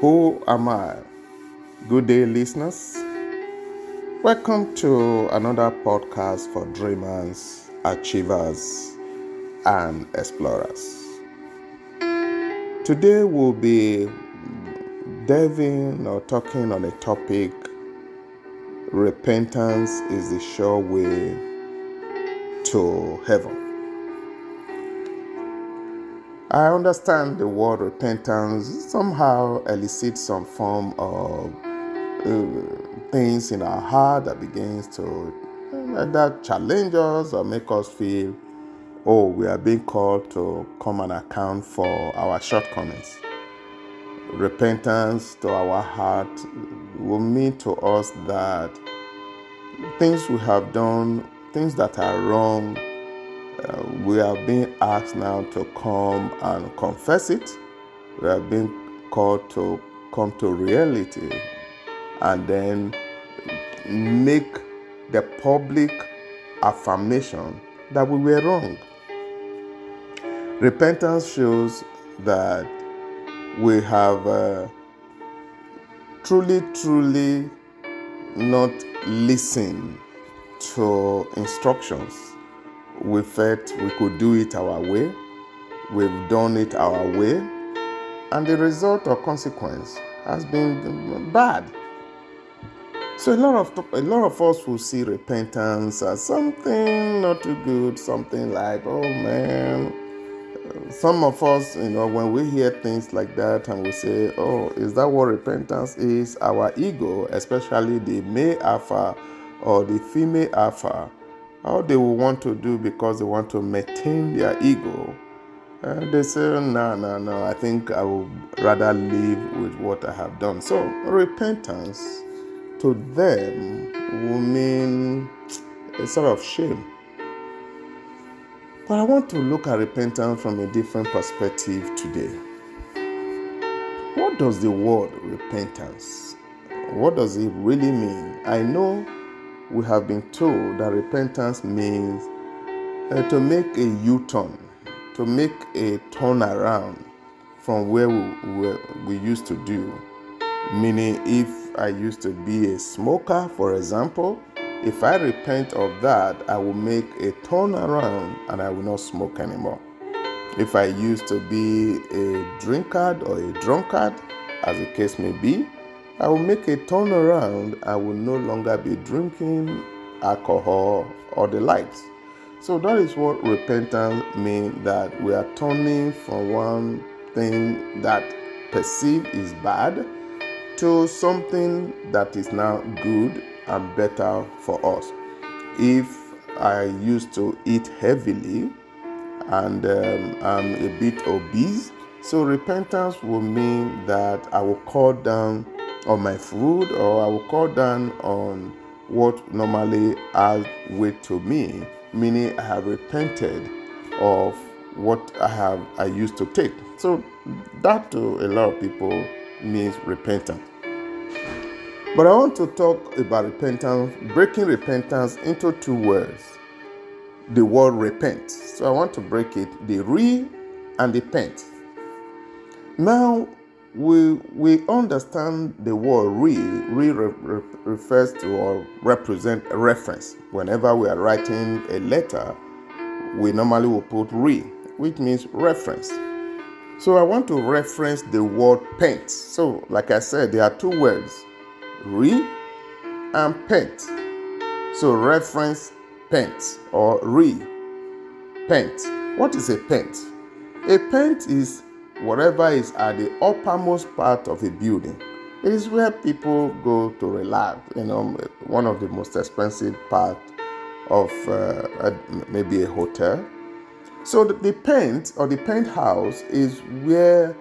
Who am I? Good day, listeners. Welcome to another podcast for dreamers, achievers, and explorers. Today, we'll be delving or talking on a topic repentance is the sure way to heaven. I understand the word repentance somehow elicits some form of uh, things in our heart that begins to uh, that challenge us or make us feel, oh, we are being called to come and account for our shortcomings. Repentance to our heart will mean to us that things we have done, things that are wrong, uh, we are being asked now to come and confess it. We are being called to come to reality and then make the public affirmation that we were wrong. Repentance shows that we have uh, truly, truly not listened to instructions we felt we could do it our way. We've done it our way. And the result or consequence has been bad. So a lot of a lot of us will see repentance as something not too good, something like, oh man. Some of us, you know, when we hear things like that and we say, oh, is that what repentance is? Our ego, especially the male alpha or the female alpha, how they will want to do because they want to maintain their ego. They say, no, no, no, I think I would rather live with what I have done. So, repentance to them will mean a sort of shame. But I want to look at repentance from a different perspective today. What does the word repentance? What does it really mean? I know we have been told that repentance means uh, to make a U turn, to make a turnaround from where we, we, we used to do. Meaning, if I used to be a smoker, for example, if I repent of that, I will make a turnaround and I will not smoke anymore. If I used to be a drunkard or a drunkard, as the case may be, I will make a turnaround. I will no longer be drinking alcohol or the likes. So that is what repentance means that we are turning from one thing that perceived is bad to something that is now good and better for us. If I used to eat heavily and um, I'm a bit obese, so repentance will mean that I will cut down on my food or I will cut down on what normally adds weight to me, meaning I have repented of what I have I used to take. So that to a lot of people means repentance. But I want to talk about repentance, breaking repentance into two words. The word repent. So I want to break it the re and the pent. Now we we understand the word re re, re refers to or represent a reference. Whenever we are writing a letter we normally will put re which means reference. So i want to reference the word paint. So like i said there are two words re and paint. So reference paint or re paint. What is a paint? A paint is whatever is at the uppermost part of a building. It is where people go to relax. You know, one of the most expensive part of uh, maybe a hotel. So the, the paint or the penthouse is where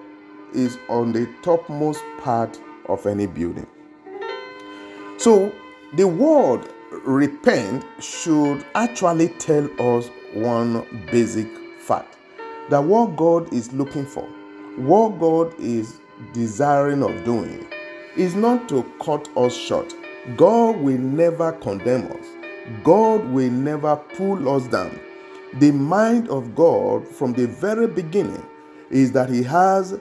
is on the topmost part of any building. So the word repent should actually tell us one basic fact that what God is looking for what God is desiring of doing is not to cut us short. God will never condemn us. God will never pull us down. The mind of God from the very beginning is that He has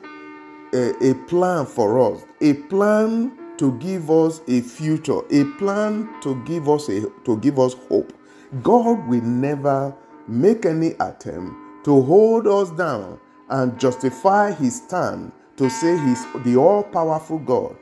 a, a plan for us, a plan to give us a future, a plan to give us a, to give us hope. God will never make any attempt to hold us down and justify his stand to say he's the all-powerful God.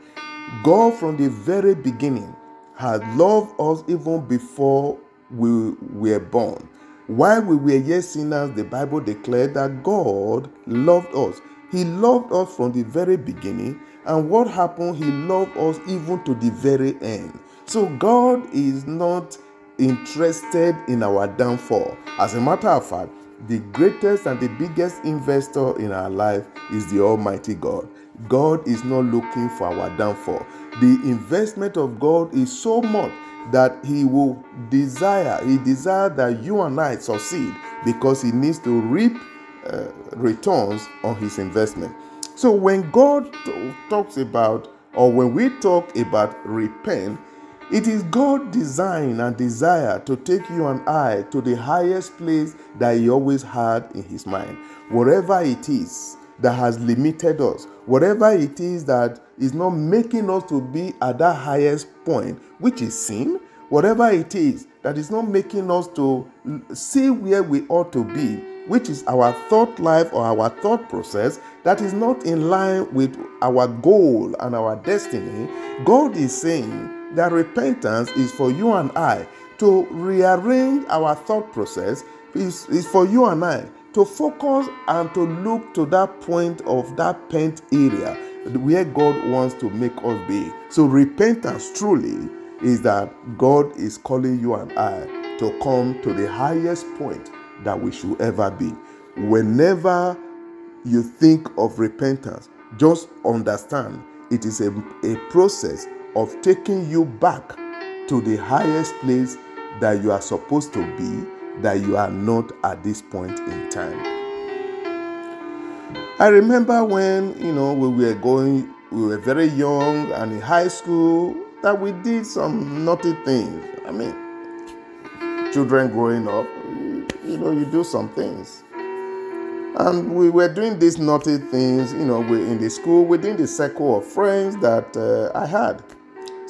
God from the very beginning had loved us even before we were born. While we were yet sinners, the Bible declared that God loved us. He loved us from the very beginning. And what happened? He loved us even to the very end. So God is not interested in our downfall. As a matter of fact, the greatest and the biggest investor in our life is the Almighty God. God is not looking for our downfall. The investment of God is so much that He will desire, He desires that you and I succeed because He needs to reap uh, returns on His investment. So when God t- talks about, or when we talk about repent, it is God's design and desire to take you and I to the highest place that He always had in His mind. Whatever it is that has limited us, whatever it is that is not making us to be at that highest point, which is sin, whatever it is that is not making us to see where we ought to be, which is our thought life or our thought process that is not in line with our goal and our destiny, God is saying, that repentance is for you and I to rearrange our thought process, is, is for you and I to focus and to look to that point of that pent area where God wants to make us be. So, repentance truly is that God is calling you and I to come to the highest point that we should ever be. Whenever you think of repentance, just understand it is a, a process of taking you back to the highest place that you are supposed to be, that you are not at this point in time. I remember when, you know, we were going, we were very young and in high school, that we did some naughty things. I mean, children growing up, you know, you do some things. And we were doing these naughty things, you know, we're in the school, within the circle of friends that uh, I had.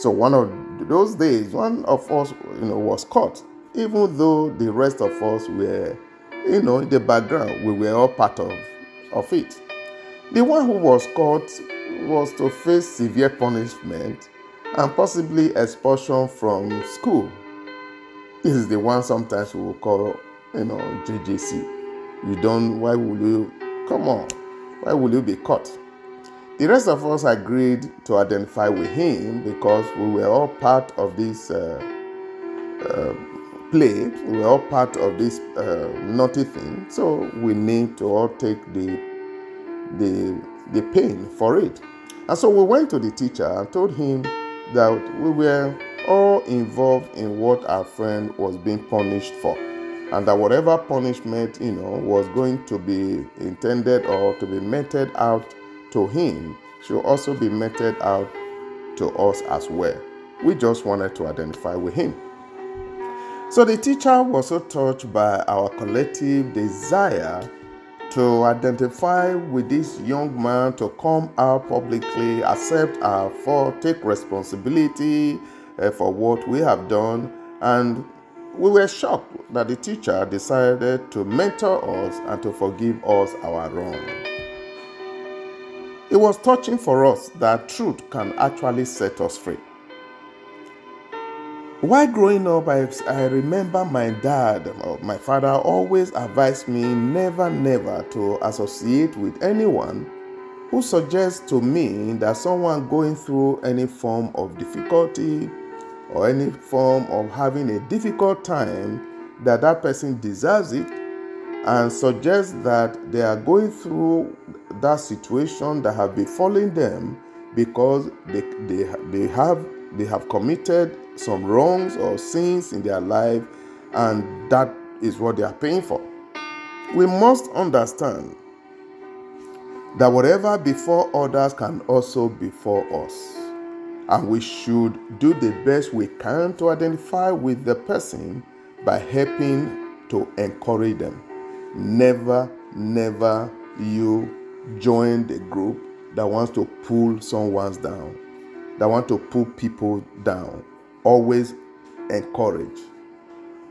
So one of those days, one of us, you know, was caught, even though the rest of us were, you know, in the background. We were all part of, of it. The one who was caught was to face severe punishment and possibly expulsion from school. This is the one sometimes we will call, you know, JJC. You don't, why will you, come on, why will you be caught? The rest of us agreed to identify with him because we were all part of this uh, uh, play. We were all part of this uh, naughty thing. So we need to all take the, the, the pain for it. And so we went to the teacher and told him that we were all involved in what our friend was being punished for. And that whatever punishment, you know, was going to be intended or to be meted out to him should also be meted out to us as well. We just wanted to identify with him. So the teacher was so touched by our collective desire to identify with this young man to come out publicly, accept our fault, take responsibility uh, for what we have done, and we were shocked that the teacher decided to mentor us and to forgive us our wrongs. It was touching for us that truth can actually set us free. While growing up, I, I remember my dad, or my father, always advised me never, never to associate with anyone who suggests to me that someone going through any form of difficulty or any form of having a difficult time, that that person deserves it and suggests that they are going through that situation that have befallen them because they, they, they have they have committed some wrongs or sins in their life and that is what they are paying for. We must understand that whatever before others can also befall us and we should do the best we can to identify with the person by helping to encourage them. Never, never you join the group that wants to pull someone down, that want to pull people down. Always encourage.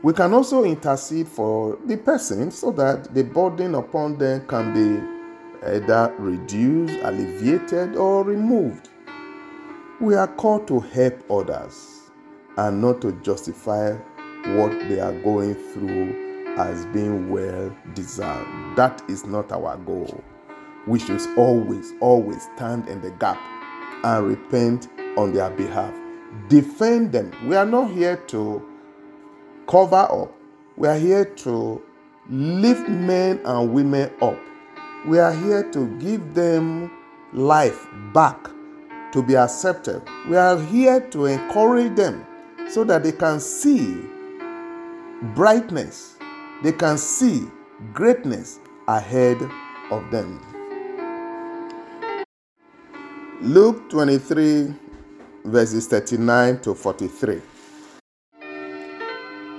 We can also intercede for the person so that the burden upon them can be either reduced, alleviated, or removed. We are called to help others and not to justify what they are going through as being well deserved. That is not our goal. We should always, always stand in the gap and repent on their behalf. Defend them. We are not here to cover up, we are here to lift men and women up. We are here to give them life back to be accepted. We are here to encourage them so that they can see brightness, they can see greatness ahead of them. Luke 23, verses 39 to 43.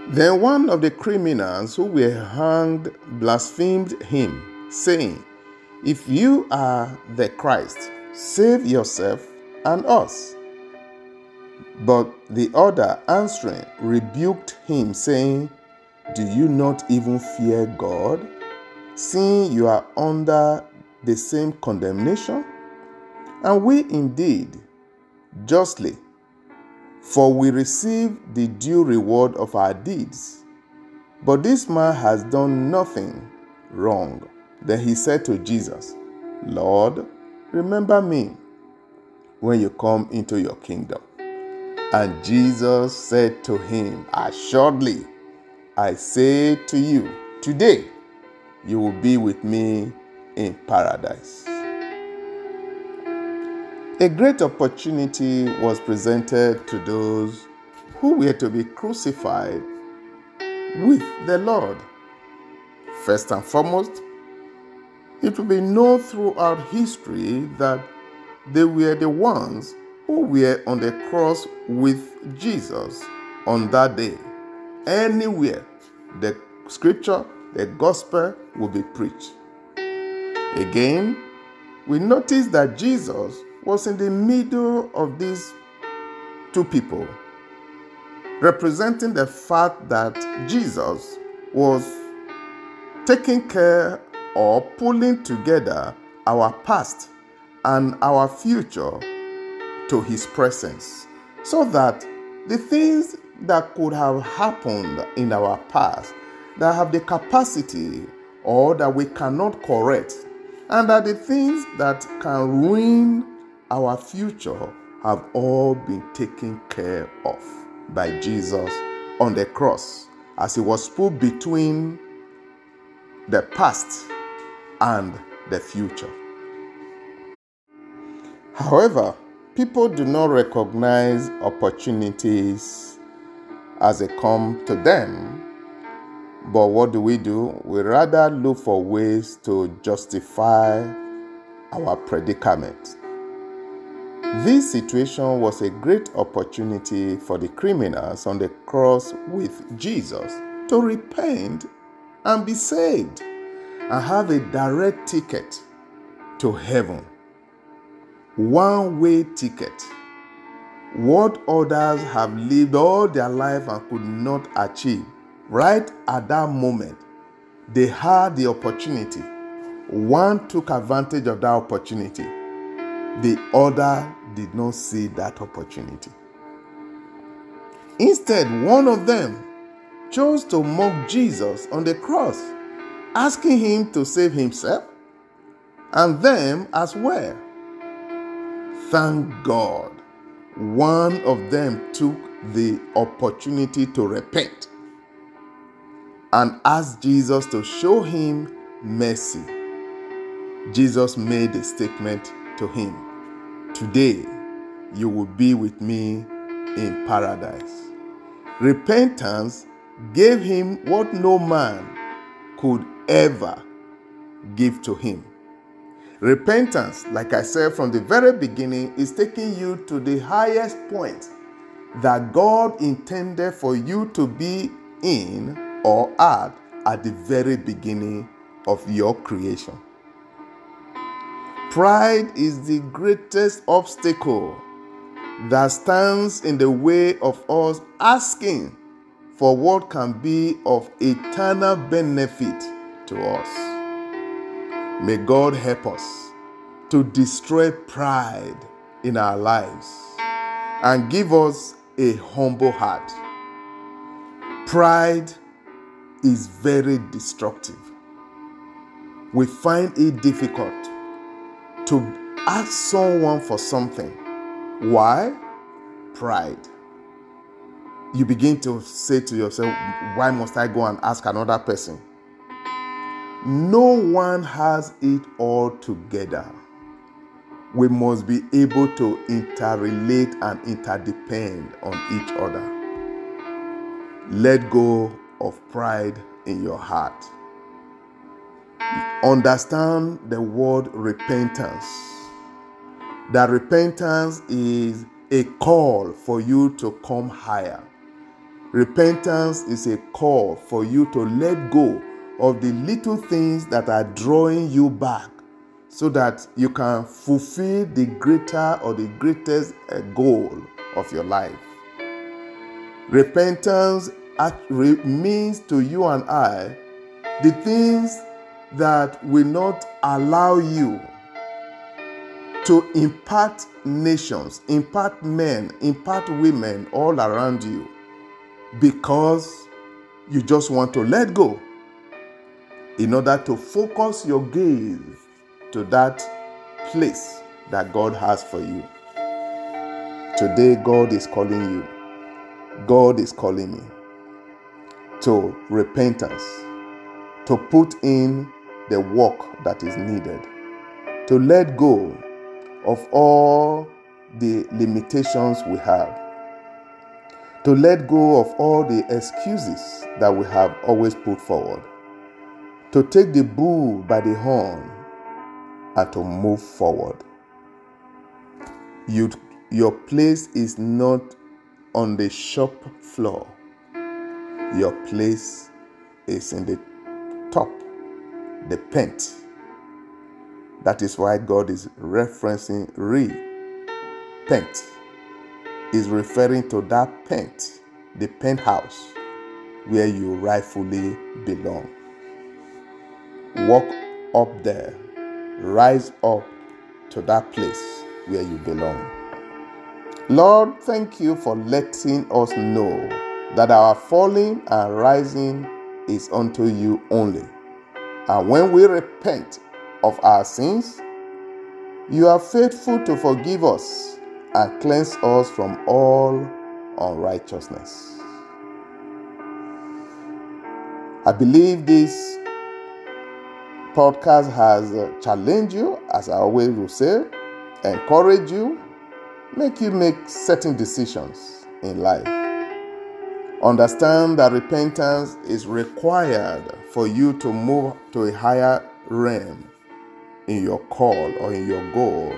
Then one of the criminals who were hanged blasphemed him, saying, If you are the Christ, save yourself and us. But the other answering rebuked him, saying, Do you not even fear God, seeing you are under the same condemnation? And we indeed justly, for we receive the due reward of our deeds. But this man has done nothing wrong. Then he said to Jesus, Lord, remember me when you come into your kingdom. And Jesus said to him, Assuredly, I say to you, today you will be with me in paradise. A great opportunity was presented to those who were to be crucified with the Lord. First and foremost, it will be known throughout history that they were the ones who were on the cross with Jesus on that day. Anywhere the scripture, the gospel will be preached. Again, we notice that Jesus was in the middle of these two people, representing the fact that Jesus was taking care or pulling together our past and our future to his presence so that the things that could have happened in our past that have the capacity or that we cannot correct and that the things that can ruin our future have all been taken care of by Jesus on the cross as he was put between the past and the future. However, people do not recognize opportunities as they come to them. But what do we do? We rather look for ways to justify our predicament. This situation was a great opportunity for the criminals on the cross with Jesus to repent and be saved and have a direct ticket to heaven one way ticket. What others have lived all their life and could not achieve, right at that moment, they had the opportunity. One took advantage of that opportunity, the other did not see that opportunity. Instead, one of them chose to mock Jesus on the cross, asking him to save himself and them as well. Thank God, one of them took the opportunity to repent and asked Jesus to show him mercy. Jesus made a statement to him Today you will be with me in paradise. Repentance gave him what no man could ever give to him Repentance, like I said from the very beginning, is taking you to the highest point that God intended for you to be in or at at the very beginning of your creation. Pride is the greatest obstacle that stands in the way of us asking for what can be of eternal benefit to us. May God help us to destroy pride in our lives and give us a humble heart. Pride is very destructive. We find it difficult to ask someone for something. Why? Pride. You begin to say to yourself, Why must I go and ask another person? No one has it all together. We must be able to interrelate and interdepend on each other. Let go of pride in your heart. Understand the word repentance. That repentance is a call for you to come higher. Repentance is a call for you to let go of the little things that are drawing you back so that you can fulfill the greater or the greatest uh, goal of your life. Repentance means to you and I the things that will not allow you to impact nations, impact men, impact women all around you because you just want to let go in order to focus your gaze to that place that God has for you. Today, God is calling you. God is calling me to repentance, to put in the work that is needed, to let go of all the limitations we have, to let go of all the excuses that we have always put forward, to take the bull by the horn and to move forward. You, your place is not on the shop floor, your place is in the the pent. That is why God is referencing repent. Is referring to that pent, the penthouse where you rightfully belong. Walk up there, rise up to that place where you belong. Lord, thank you for letting us know that our falling and rising is unto you only. And when we repent of our sins, you are faithful to forgive us and cleanse us from all unrighteousness. I believe this podcast has uh, challenged you, as I always will say, encourage you, make you make certain decisions in life. Understand that repentance is required for you to move to a higher realm in your call or in your goal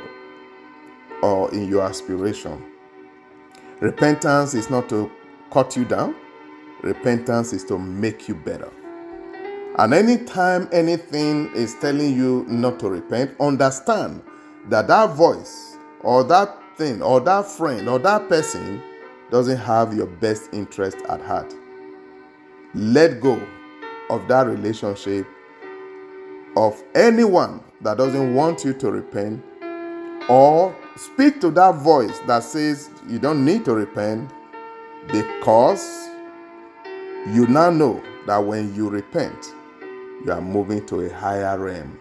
or in your aspiration. Repentance is not to cut you down, repentance is to make you better. And anytime anything is telling you not to repent, understand that that voice or that thing or that friend or that person doesn't have your best interest at heart. Let go of that relationship of anyone that doesn't want you to repent or speak to that voice that says you don't need to repent because you now know that when you repent, you are moving to a higher realm.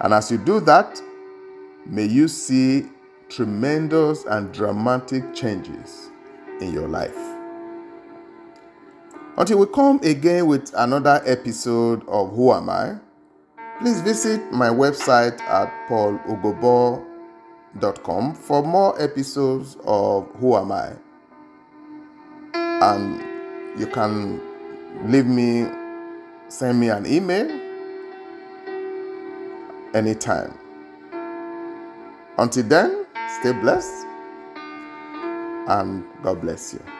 And as you do that, may you see tremendous and dramatic changes in your life. Until we come again with another episode of Who Am I, please visit my website at paulogobo.com for more episodes of Who Am I. And you can leave me, send me an email anytime. Until then, Stay blessed and God bless you.